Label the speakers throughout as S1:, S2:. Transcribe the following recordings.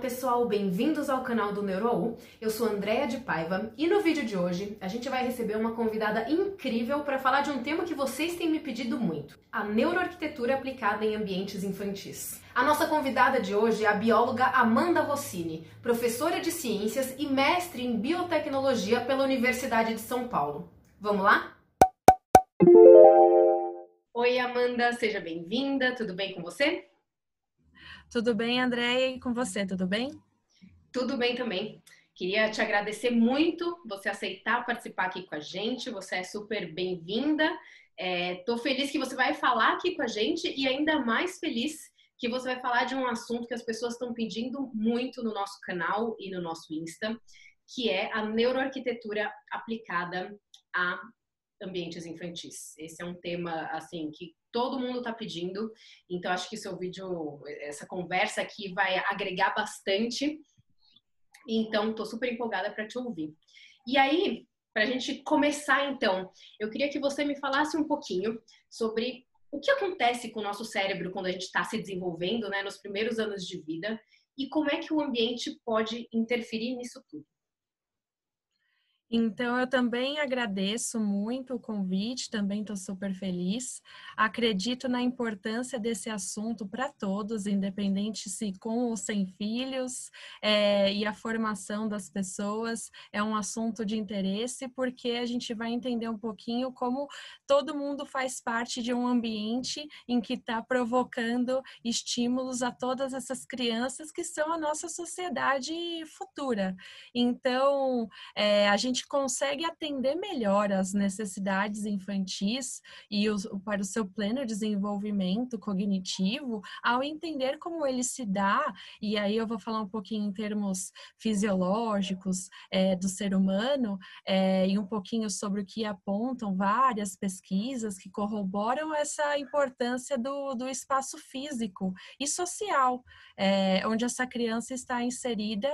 S1: Pessoal, bem-vindos ao canal do NeuroU. Eu sou Andréa de Paiva e no vídeo de hoje a gente vai receber uma convidada incrível para falar de um tema que vocês têm me pedido muito: a neuroarquitetura aplicada em ambientes infantis. A nossa convidada de hoje é a bióloga Amanda Rossini, professora de ciências e mestre em biotecnologia pela Universidade de São Paulo. Vamos lá? Oi Amanda, seja bem-vinda, tudo bem com você?
S2: Tudo bem, Andréia? E com você, tudo bem?
S1: Tudo bem também. Queria te agradecer muito você aceitar participar aqui com a gente. Você é super bem-vinda. Estou é, feliz que você vai falar aqui com a gente e ainda mais feliz que você vai falar de um assunto que as pessoas estão pedindo muito no nosso canal e no nosso Insta, que é a neuroarquitetura aplicada a ambientes infantis. Esse é um tema assim que todo mundo está pedindo. Então, acho que seu vídeo, essa conversa aqui vai agregar bastante. Então, estou super empolgada para te ouvir. E aí, para a gente começar, então, eu queria que você me falasse um pouquinho sobre o que acontece com o nosso cérebro quando a gente está se desenvolvendo, né, nos primeiros anos de vida, e como é que o ambiente pode interferir nisso tudo.
S2: Então, eu também agradeço muito o convite, também estou super feliz. Acredito na importância desse assunto para todos, independente se com ou sem filhos, é, e a formação das pessoas é um assunto de interesse, porque a gente vai entender um pouquinho como todo mundo faz parte de um ambiente em que está provocando estímulos a todas essas crianças que são a nossa sociedade futura. Então, é, a gente gente consegue atender melhor as necessidades infantis e os, para o seu pleno desenvolvimento cognitivo ao entender como ele se dá, e aí eu vou falar um pouquinho em termos fisiológicos é, do ser humano é, e um pouquinho sobre o que apontam várias pesquisas que corroboram essa importância do, do espaço físico e social, é, onde essa criança está inserida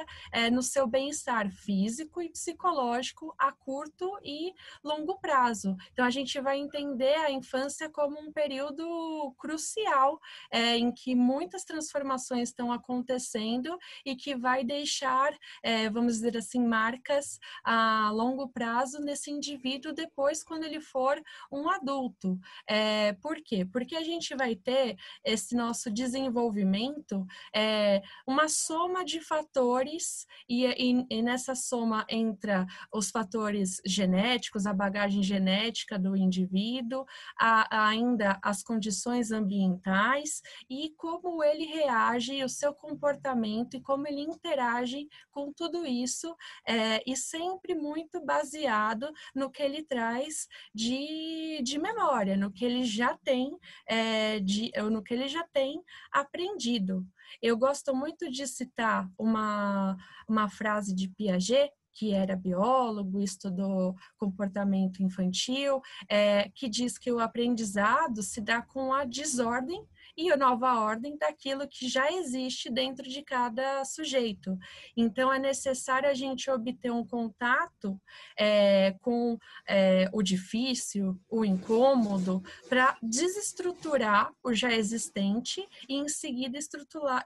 S2: no seu bem-estar físico e psicológico a curto e longo prazo. Então, a gente vai entender a infância como um período crucial é, em que muitas transformações estão acontecendo e que vai deixar, é, vamos dizer assim, marcas a longo prazo nesse indivíduo depois, quando ele for um adulto. É, por quê? Porque a gente vai ter esse nosso desenvolvimento é, uma soma de fatores e, e, e nessa soma entra os os fatores genéticos, a bagagem genética do indivíduo, a, ainda as condições ambientais e como ele reage, o seu comportamento e como ele interage com tudo isso, é, e sempre muito baseado no que ele traz de, de memória, no que ele já tem, é, de, no que ele já tem aprendido. Eu gosto muito de citar uma, uma frase de Piaget, que era biólogo, estudou comportamento infantil, é, que diz que o aprendizado se dá com a desordem e a nova ordem daquilo que já existe dentro de cada sujeito. Então, é necessário a gente obter um contato é, com é, o difícil, o incômodo, para desestruturar o já existente e, em seguida,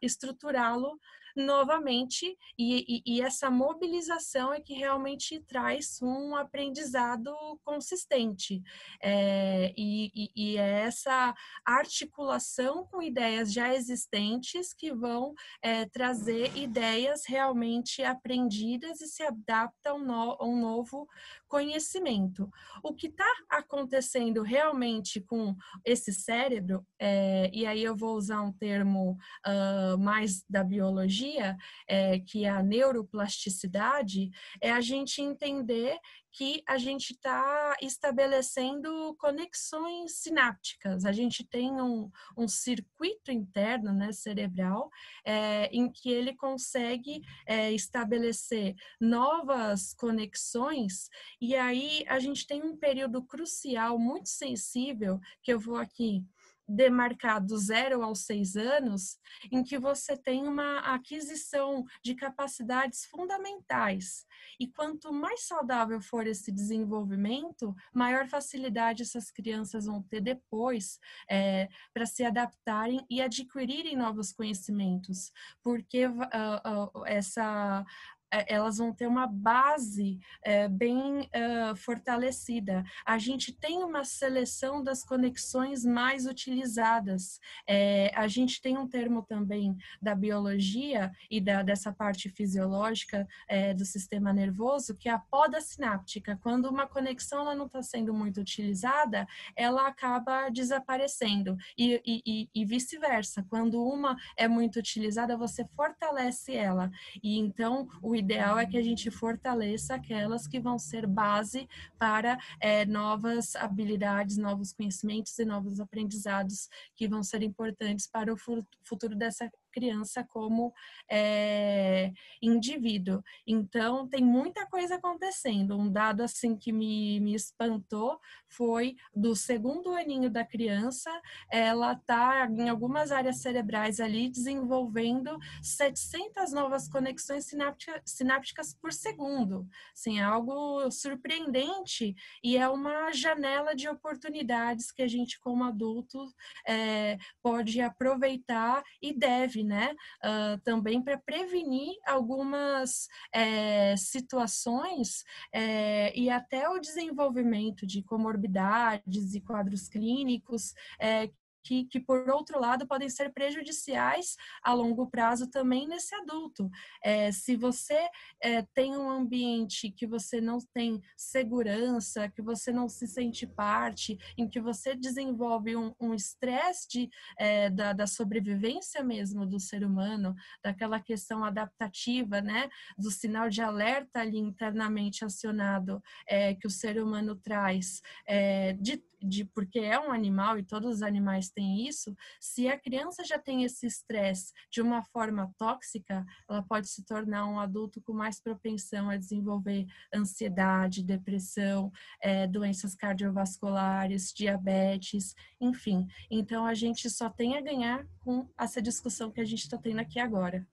S2: estruturá-lo novamente, e, e, e, essa mobilização é que realmente traz um aprendizado consistente. É, e, e, é essa articulação com ideias já existentes que vão é, trazer ideias realmente aprendidas e se adaptam a um, novo conhecimento. O que está acontecendo realmente com esse cérebro, é, e aí eu vou usar um termo uh, mais da biologia, é, que é a neuroplasticidade, é a gente entender que a gente está estabelecendo conexões sinápticas. A gente tem um, um circuito interno né, cerebral é, em que ele consegue é, estabelecer novas conexões, e aí a gente tem um período crucial, muito sensível, que eu vou aqui demarcar do zero aos seis anos, em que você tem uma aquisição de capacidades fundamentais. E quanto mais saudável for esse desenvolvimento, maior facilidade essas crianças vão ter depois é, para se adaptarem e adquirirem novos conhecimentos, porque uh, uh, essa elas vão ter uma base é, bem uh, fortalecida. A gente tem uma seleção das conexões mais utilizadas. É, a gente tem um termo também da biologia e da, dessa parte fisiológica é, do sistema nervoso, que é a poda sináptica. Quando uma conexão ela não está sendo muito utilizada, ela acaba desaparecendo. E, e, e vice-versa. Quando uma é muito utilizada, você fortalece ela. E então, o ideal é que a gente fortaleça aquelas que vão ser base para é, novas habilidades, novos conhecimentos e novos aprendizados que vão ser importantes para o futuro dessa criança como é, indivíduo. Então, tem muita coisa acontecendo. Um dado assim que me, me espantou foi do segundo aninho da criança, ela está em algumas áreas cerebrais ali desenvolvendo 700 novas conexões sináptica, sinápticas por segundo. Assim, é algo surpreendente e é uma janela de oportunidades que a gente, como adulto, é, pode aproveitar e deve, né? Uh, também para prevenir algumas é, situações é, e até o desenvolvimento de comorbidades e quadros clínicos é, que, que, por outro lado, podem ser prejudiciais a longo prazo também nesse adulto. É, se você é, tem um ambiente que você não tem segurança, que você não se sente parte, em que você desenvolve um estresse é, da, da sobrevivência mesmo do ser humano, daquela questão adaptativa, né, do sinal de alerta ali internamente acionado é, que o ser humano traz, é, de de porque é um animal e todos os animais têm isso, se a criança já tem esse estresse de uma forma tóxica, ela pode se tornar um adulto com mais propensão a desenvolver ansiedade, depressão, é, doenças cardiovasculares, diabetes, enfim. Então a gente só tem a ganhar com essa discussão que a gente está tendo aqui agora.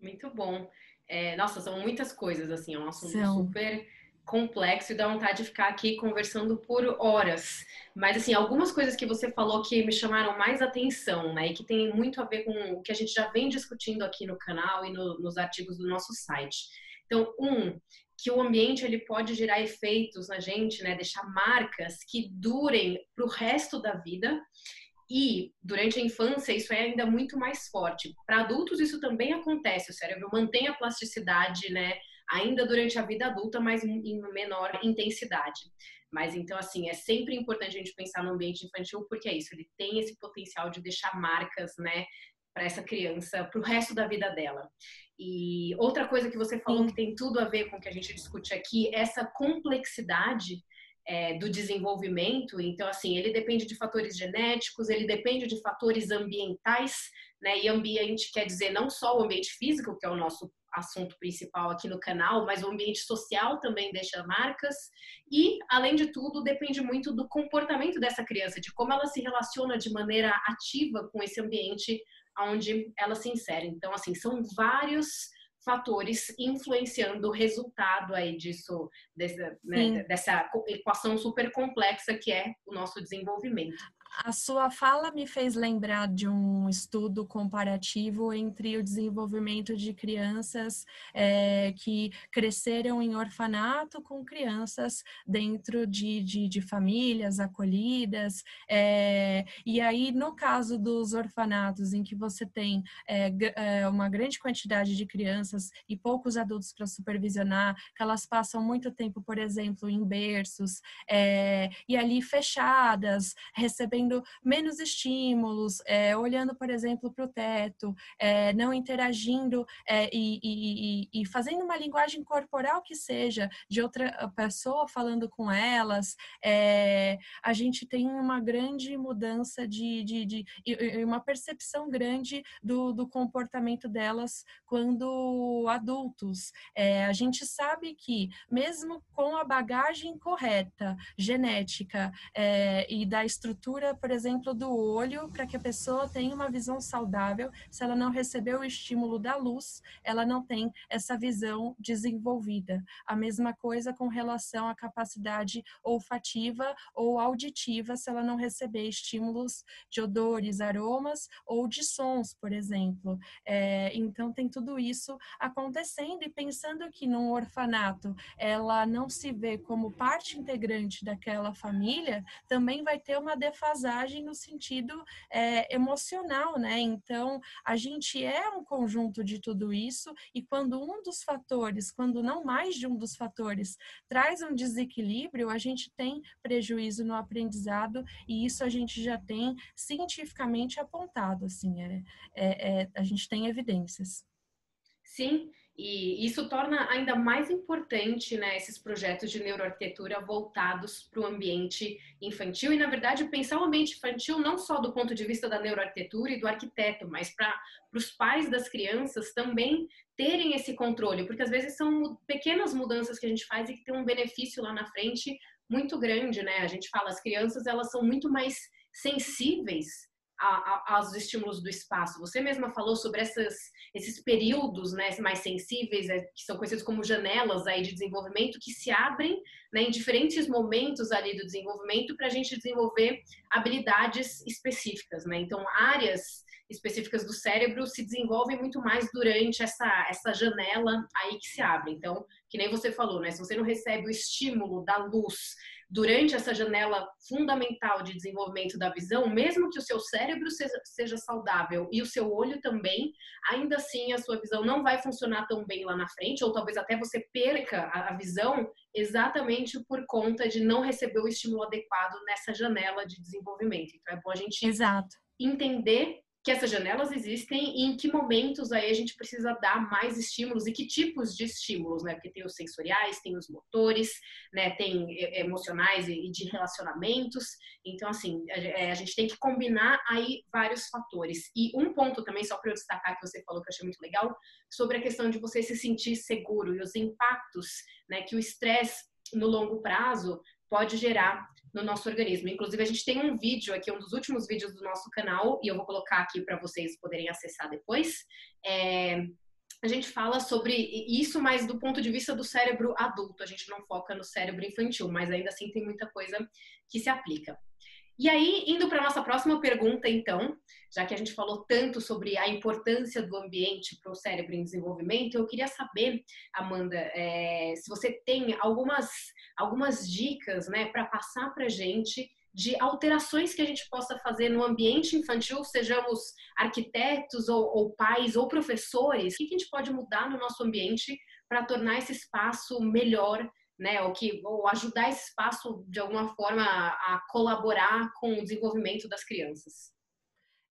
S1: Muito bom. É, nossa, são muitas coisas, assim, é um assunto são. super complexo e dá vontade de ficar aqui conversando por horas. Mas, assim, algumas coisas que você falou que me chamaram mais atenção, né? E que tem muito a ver com o que a gente já vem discutindo aqui no canal e no, nos artigos do nosso site. Então, um, que o ambiente ele pode gerar efeitos na gente, né? Deixar marcas que durem para o resto da vida. E durante a infância isso é ainda muito mais forte. Para adultos isso também acontece. O cérebro mantém a plasticidade, né? Ainda durante a vida adulta, mas em menor intensidade. Mas então, assim, é sempre importante a gente pensar no ambiente infantil, porque é isso, ele tem esse potencial de deixar marcas, né, para essa criança, para o resto da vida dela. E outra coisa que você falou que tem tudo a ver com o que a gente discute aqui, essa complexidade é, do desenvolvimento. Então, assim, ele depende de fatores genéticos, ele depende de fatores ambientais, né? E ambiente quer dizer não só o ambiente físico, que é o nosso assunto principal aqui no canal, mas o ambiente social também deixa marcas. E, além de tudo, depende muito do comportamento dessa criança, de como ela se relaciona de maneira ativa com esse ambiente onde ela se insere. Então, assim, são vários fatores influenciando o resultado aí disso, dessa, né, dessa equação super complexa que é o nosso desenvolvimento.
S2: A sua fala me fez lembrar de um estudo comparativo entre o desenvolvimento de crianças é, que cresceram em orfanato com crianças dentro de, de, de famílias acolhidas. É, e aí, no caso dos orfanatos, em que você tem é, uma grande quantidade de crianças e poucos adultos para supervisionar, que elas passam muito tempo, por exemplo, em berços, e ali fechadas, recebendo tendo menos estímulos, é, olhando, por exemplo, para o teto, é, não interagindo é, e, e, e, fazendo uma linguagem corporal que seja de outra pessoa falando com elas, é, a gente tem uma grande mudança de, de, de uma percepção grande do, do comportamento delas quando adultos. É, a gente sabe que, mesmo com a bagagem correta, genética é, e da estrutura por exemplo, do olho para que a pessoa tenha uma visão saudável. Se ela não recebeu o estímulo da luz, ela não tem essa visão desenvolvida. A mesma coisa com relação à capacidade olfativa ou auditiva, se ela não receber estímulos de odores, aromas ou de sons, por exemplo. É, então, tem tudo isso acontecendo e pensando que num orfanato ela não se vê como parte integrante daquela família, também vai ter uma defasagem no sentido é, emocional, né? Então, a gente é um conjunto de tudo isso e quando um dos fatores, quando não mais de um dos fatores, traz um desequilíbrio, a gente tem prejuízo no aprendizado e isso a gente já tem cientificamente apontado, assim, é, é, é a gente tem evidências.
S1: Sim, e isso torna ainda mais importante né, esses projetos de neuroarquitetura voltados para o ambiente infantil e, na verdade, pensar o ambiente infantil não só do ponto de vista da neuroarquitetura e do arquiteto, mas para os pais das crianças também terem esse controle, porque às vezes são pequenas mudanças que a gente faz e que tem um benefício lá na frente muito grande, né? A gente fala, as crianças elas são muito mais sensíveis a, a, aos estímulos do espaço. Você mesma falou sobre essas, esses períodos né, mais sensíveis, é, que são conhecidos como janelas aí de desenvolvimento, que se abrem né, em diferentes momentos ali do desenvolvimento para a gente desenvolver habilidades específicas. Né? Então, áreas específicas do cérebro se desenvolvem muito mais durante essa, essa janela aí que se abre. Então, que nem você falou, né? Se você não recebe o estímulo da luz durante essa janela fundamental de desenvolvimento da visão, mesmo que o seu cérebro seja, saudável e o seu olho também, ainda assim a sua visão não vai funcionar tão bem lá na frente, ou talvez até você perca a, a visão exatamente por conta de não receber o estímulo adequado nessa janela de desenvolvimento. Então é bom a gente
S2: Exato.
S1: entender que essas janelas existem e em que momentos aí a gente precisa dar mais estímulos e que tipos de estímulos, né? Porque tem os sensoriais, tem os motores, né? Tem emocionais e de relacionamentos. Então, assim, a, a gente tem que combinar aí vários fatores. E um ponto também, só para eu destacar, que você falou que eu achei muito legal, sobre a questão de você se sentir seguro e os impactos, né? Que o estresse no longo prazo pode gerar no nosso organismo. Inclusive, a gente tem um vídeo aqui, um dos últimos vídeos do nosso canal, e eu vou colocar aqui para vocês poderem acessar depois. É, a gente fala sobre isso, mas do ponto de vista do cérebro adulto. A gente não foca no cérebro infantil, mas ainda assim tem muita coisa que se aplica. E aí, indo para a nossa próxima pergunta, então, já que a gente falou tanto sobre a importância do ambiente para o cérebro em desenvolvimento, eu queria saber, Amanda, é, se você tem algumas, algumas dicas né, para passar para a gente de alterações que a gente possa fazer no ambiente infantil, sejamos arquitetos ou, ou pais ou professores, o que a gente pode mudar no nosso ambiente para tornar esse espaço melhor né, ou que ou ajudar esse espaço de alguma forma a, a colaborar com o desenvolvimento das crianças.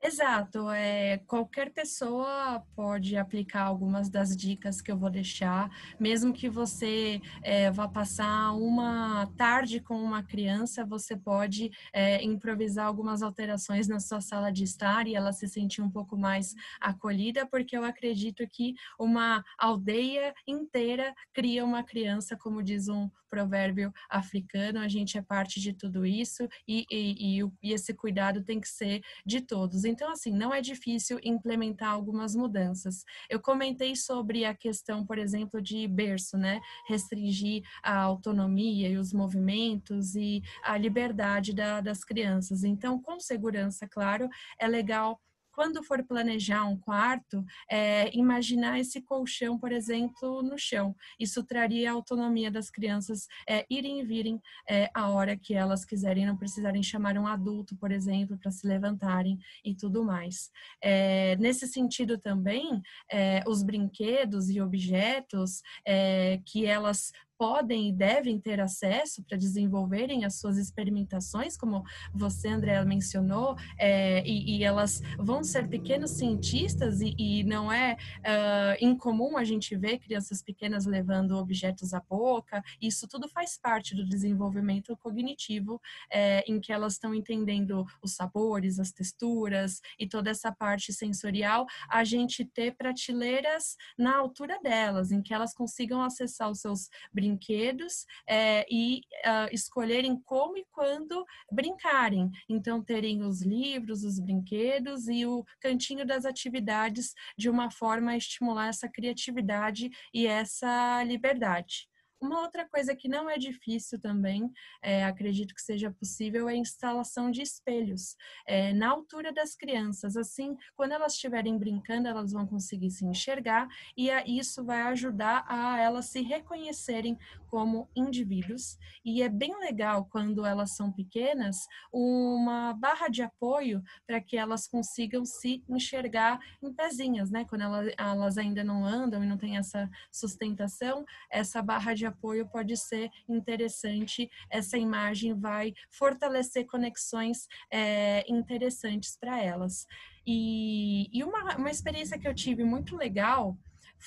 S2: Exato, é, qualquer pessoa pode aplicar algumas das dicas que eu vou deixar, mesmo que você é, vá passar uma tarde com uma criança, você pode é, improvisar algumas alterações na sua sala de estar e ela se sentir um pouco mais acolhida, porque eu acredito que uma aldeia inteira cria uma criança, como diz um provérbio africano, a gente é parte de tudo isso e, e, e, e esse cuidado tem que ser de todos. Então, assim, não é difícil implementar algumas mudanças. Eu comentei sobre a questão, por exemplo, de berço, né? Restringir a autonomia e os movimentos e a liberdade da, das crianças. Então, com segurança, claro, é legal quando for planejar um quarto, é, imaginar esse colchão, por exemplo, no chão. Isso traria a autonomia das crianças é, irem e virem é, a hora que elas quiserem, não precisarem chamar um adulto, por exemplo, para se levantarem e tudo mais. É, nesse sentido também, é, os brinquedos e objetos é, que elas podem e devem ter acesso para desenvolverem as suas experimentações, como você, André, mencionou, é, e, e, elas vão ser pequenos cientistas e, e não é uh, incomum a gente ver crianças pequenas levando objetos à boca. Isso tudo faz parte do desenvolvimento cognitivo, é, em que elas estão entendendo os sabores, as texturas e toda essa parte sensorial. A gente ter prateleiras na altura delas, em que elas consigam acessar os seus brinquedos brinquedos é, e uh, escolherem como e quando brincarem. Então, terem os livros, os brinquedos e o cantinho das atividades de uma forma a estimular essa criatividade e essa liberdade. Uma outra coisa que não é difícil também, é, acredito que seja possível, é a instalação de espelhos é, na altura das crianças. Assim, quando elas estiverem brincando, elas vão conseguir se enxergar e a, isso vai ajudar a elas se reconhecerem como indivíduos. E é bem legal quando elas são pequenas, uma barra de apoio para que elas consigam se enxergar em pezinhas, né? Quando elas, elas ainda não andam e não têm essa sustentação, essa barra de apoio pode ser interessante. Essa imagem vai fortalecer conexões é, interessantes para elas. E, e uma, uma experiência que eu tive muito legal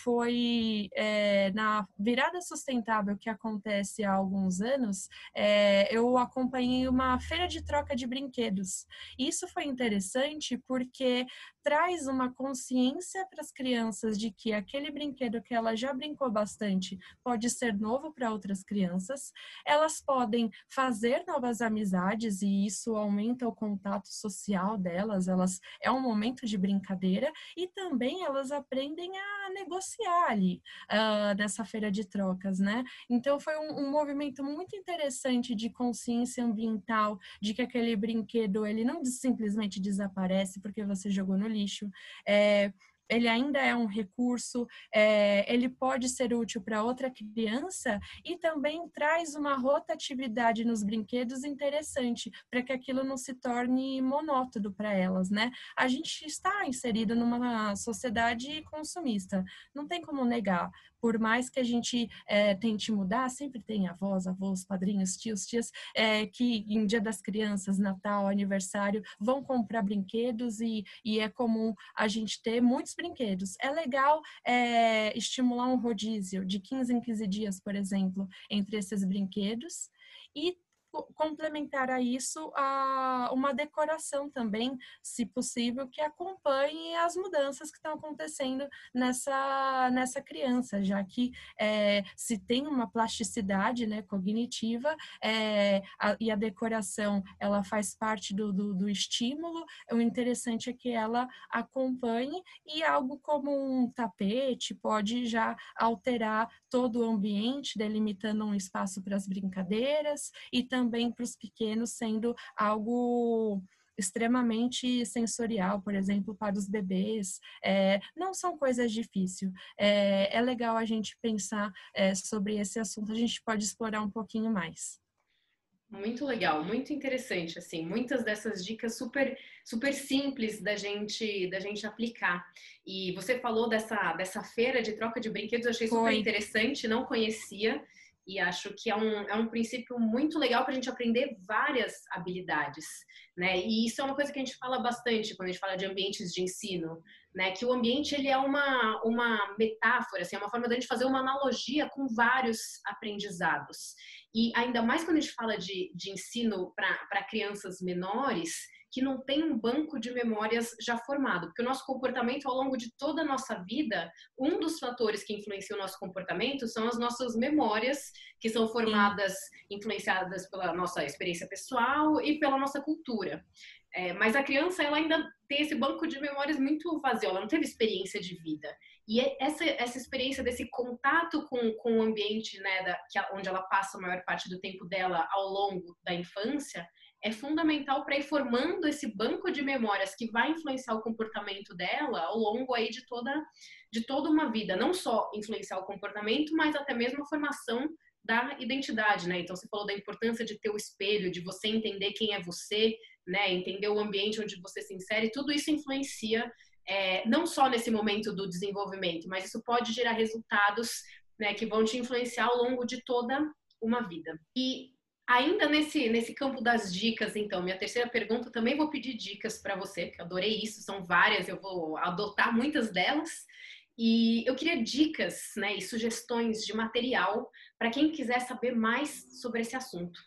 S2: foi é, na virada sustentável que acontece há alguns anos, é, eu acompanhei uma feira de troca de brinquedos. Isso foi interessante porque traz uma consciência para as crianças de que aquele brinquedo que ela já brincou bastante pode ser novo para outras crianças. Elas podem fazer novas amizades e isso aumenta o contato social delas. Elas é um momento de brincadeira e também elas aprendem a negociar ali uh, nessa feira de trocas, né? Então foi um, um movimento muito interessante de consciência ambiental, de que aquele brinquedo ele não simplesmente desaparece porque você jogou no lixo. É, ele ainda é um recurso, é, ele pode ser útil para outra criança e também traz uma rotatividade nos brinquedos interessante, para que aquilo não se torne monótono para elas, né? A gente está inserido numa sociedade consumista, não tem como negar por mais que a gente é, tente mudar, sempre tem avós, avós, padrinhos, tios, tias, é, que em Dia das Crianças, Natal, aniversário, vão comprar brinquedos e, e é comum a gente ter muitos brinquedos. É legal é, estimular um rodízio de 15 em 15 dias, por exemplo, entre esses brinquedos e complementar a isso a uma decoração também, se possível, que acompanhe as mudanças que estão acontecendo nessa, nessa criança, já que é, se tem uma plasticidade né, cognitiva é, a, e a decoração ela faz parte do, do, do estímulo, o interessante é que ela acompanhe e algo como um tapete pode já alterar todo o ambiente, delimitando um espaço para as brincadeiras e também para os pequenos sendo algo extremamente sensorial, por exemplo, para os bebês. É, não são coisas difíceis. É, é legal a gente pensar é, sobre esse assunto, a gente pode explorar um pouquinho mais.
S1: Muito legal, muito interessante, assim, muitas dessas dicas super, super simples da gente, da gente aplicar. E você falou dessa, dessa feira de troca de brinquedos, eu achei super Foi. interessante, não conhecia e acho que é um, é um princípio muito legal para a gente aprender várias habilidades, né? E isso é uma coisa que a gente fala bastante quando a gente fala de ambientes de ensino, né? Que o ambiente ele é uma, uma metáfora, assim, é uma forma da gente fazer uma analogia com vários aprendizados. E ainda mais quando a gente fala de, de ensino para crianças menores, que não tem um banco de memórias já formado, porque o nosso comportamento ao longo de toda a nossa vida, um dos fatores que influencia o nosso comportamento são as nossas memórias, que são formadas, influenciadas pela nossa experiência pessoal e pela nossa cultura. É, mas a criança, ela ainda tem esse banco de memórias muito vazio, ela não teve experiência de vida. E essa, essa experiência desse contato com, com o ambiente, né, da, que, onde ela passa a maior parte do tempo dela ao longo da infância, é fundamental para ir formando esse banco de memórias que vai influenciar o comportamento dela ao longo aí de toda de toda uma vida, não só influenciar o comportamento, mas até mesmo a formação da identidade, né? Então você falou da importância de ter o espelho, de você entender quem é você, né? Entender o ambiente onde você se insere, tudo isso influencia é, não só nesse momento do desenvolvimento, mas isso pode gerar resultados né, que vão te influenciar ao longo de toda uma vida. E Ainda nesse, nesse campo das dicas, então, minha terceira pergunta, também vou pedir dicas para você, porque eu adorei isso, são várias, eu vou adotar muitas delas. E eu queria dicas né, e sugestões de material para quem quiser saber mais sobre esse assunto.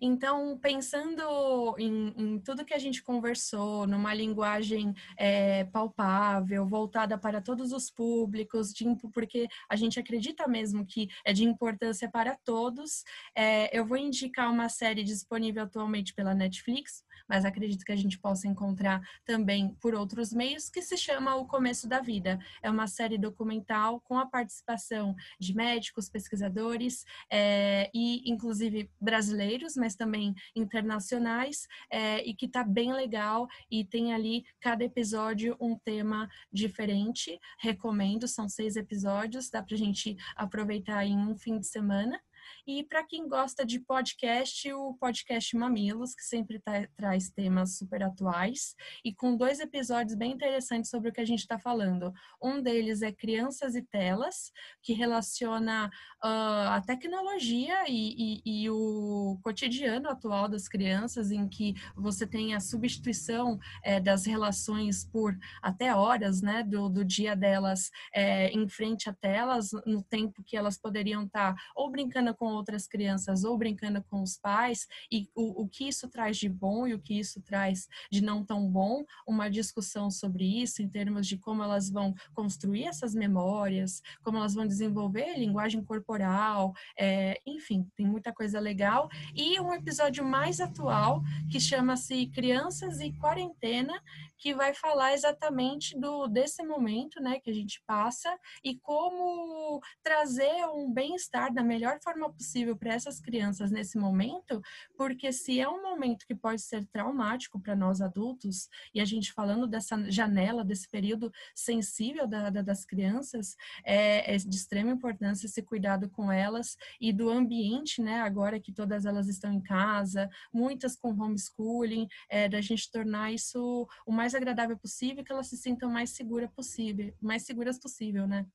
S2: Então, pensando em, em, tudo que a gente conversou, numa linguagem é, palpável, voltada para todos os públicos, de, porque a gente acredita mesmo que é de importância para todos, é, eu vou indicar uma série disponível atualmente pela Netflix, mas acredito que a gente possa encontrar também por outros meios, que se chama O Começo da Vida. É uma série documental com a participação de médicos, pesquisadores é, e, inclusive, brasileiros, mas também internacionais, é, e que está bem legal e tem ali cada episódio um tema diferente. Recomendo, são seis episódios, dá para a gente aproveitar em um fim de semana. E para quem gosta de podcast, o podcast Mamilos, que sempre tá, traz temas super atuais e com dois episódios bem interessantes sobre o que a gente está falando. Um deles é Crianças e Telas, que relaciona uh, a tecnologia e, e, e, o cotidiano atual das crianças, em que você tem a substituição é, das relações por até horas, né, do, do dia delas é, em frente a telas, no tempo que elas poderiam estar tá ou brincando com outras crianças ou brincando com os pais e o, o que isso traz de bom e o que isso traz de não tão bom, uma discussão sobre isso em termos de como elas vão construir essas memórias, como elas vão desenvolver linguagem corporal, é, enfim, tem muita coisa legal. E um episódio mais atual que chama-se Crianças e Quarentena, que vai falar exatamente do desse momento, né, que a gente passa e como trazer um bem-estar da melhor forma possível para essas crianças nesse momento, porque se é um momento que pode ser traumático para nós adultos e a gente falando dessa janela, desse período sensível da, da, das crianças, é, é de extrema importância esse cuidado com elas e do ambiente, né, agora que todas elas estão em casa, muitas com homeschooling, é, da gente tornar isso o mais agradável possível, que elas se sintam mais segura possível, mais seguras possível, né?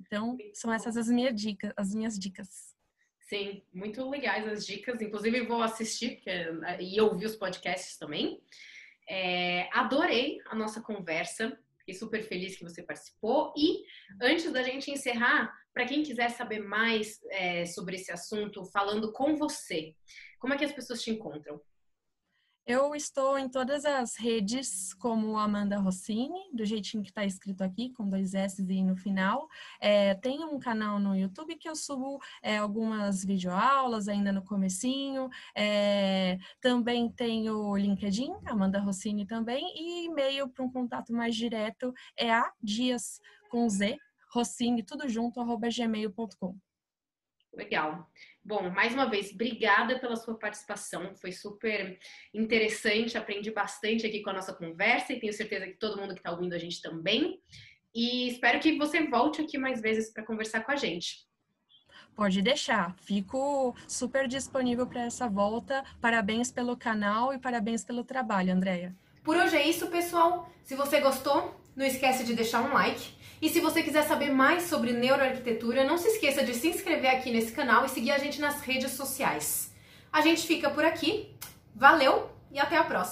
S2: Então, são essas as minhas dicas, as minhas dicas.
S1: Sim, muito legais as dicas. Inclusive, vou assistir porque, e ouvir os podcasts também. É, adorei a nossa conversa. Fiquei super feliz que você participou. E antes da gente encerrar, para quem quiser saber mais é, sobre esse assunto, falando com você, como é que as pessoas te encontram?
S2: Eu estou em todas as redes como Amanda Rossini, do jeitinho que está escrito aqui, com dois S e no final. É, tenho um canal no YouTube que eu subo é, algumas videoaulas ainda no comecinho. É, também tenho o LinkedIn, Amanda Rossini também, e e-mail para um contato mais direto é a dias com Z, Rossini, tudo junto, arroba gmail.com.
S1: Legal. Bom, mais uma vez, obrigada pela sua participação. Foi super interessante, aprendi bastante aqui com a nossa conversa e tenho certeza que todo mundo que está ouvindo a gente também. E espero que você volte aqui mais vezes para conversar com a gente.
S2: Pode deixar, fico super disponível para essa volta. Parabéns pelo canal e parabéns pelo trabalho, Andréia.
S1: Por hoje é isso, pessoal. Se você gostou, não esquece de deixar um like e se você quiser saber mais sobre neuroarquitetura, não se esqueça de se inscrever aqui nesse canal e seguir a gente nas redes sociais. A gente fica por aqui. Valeu e até a próxima!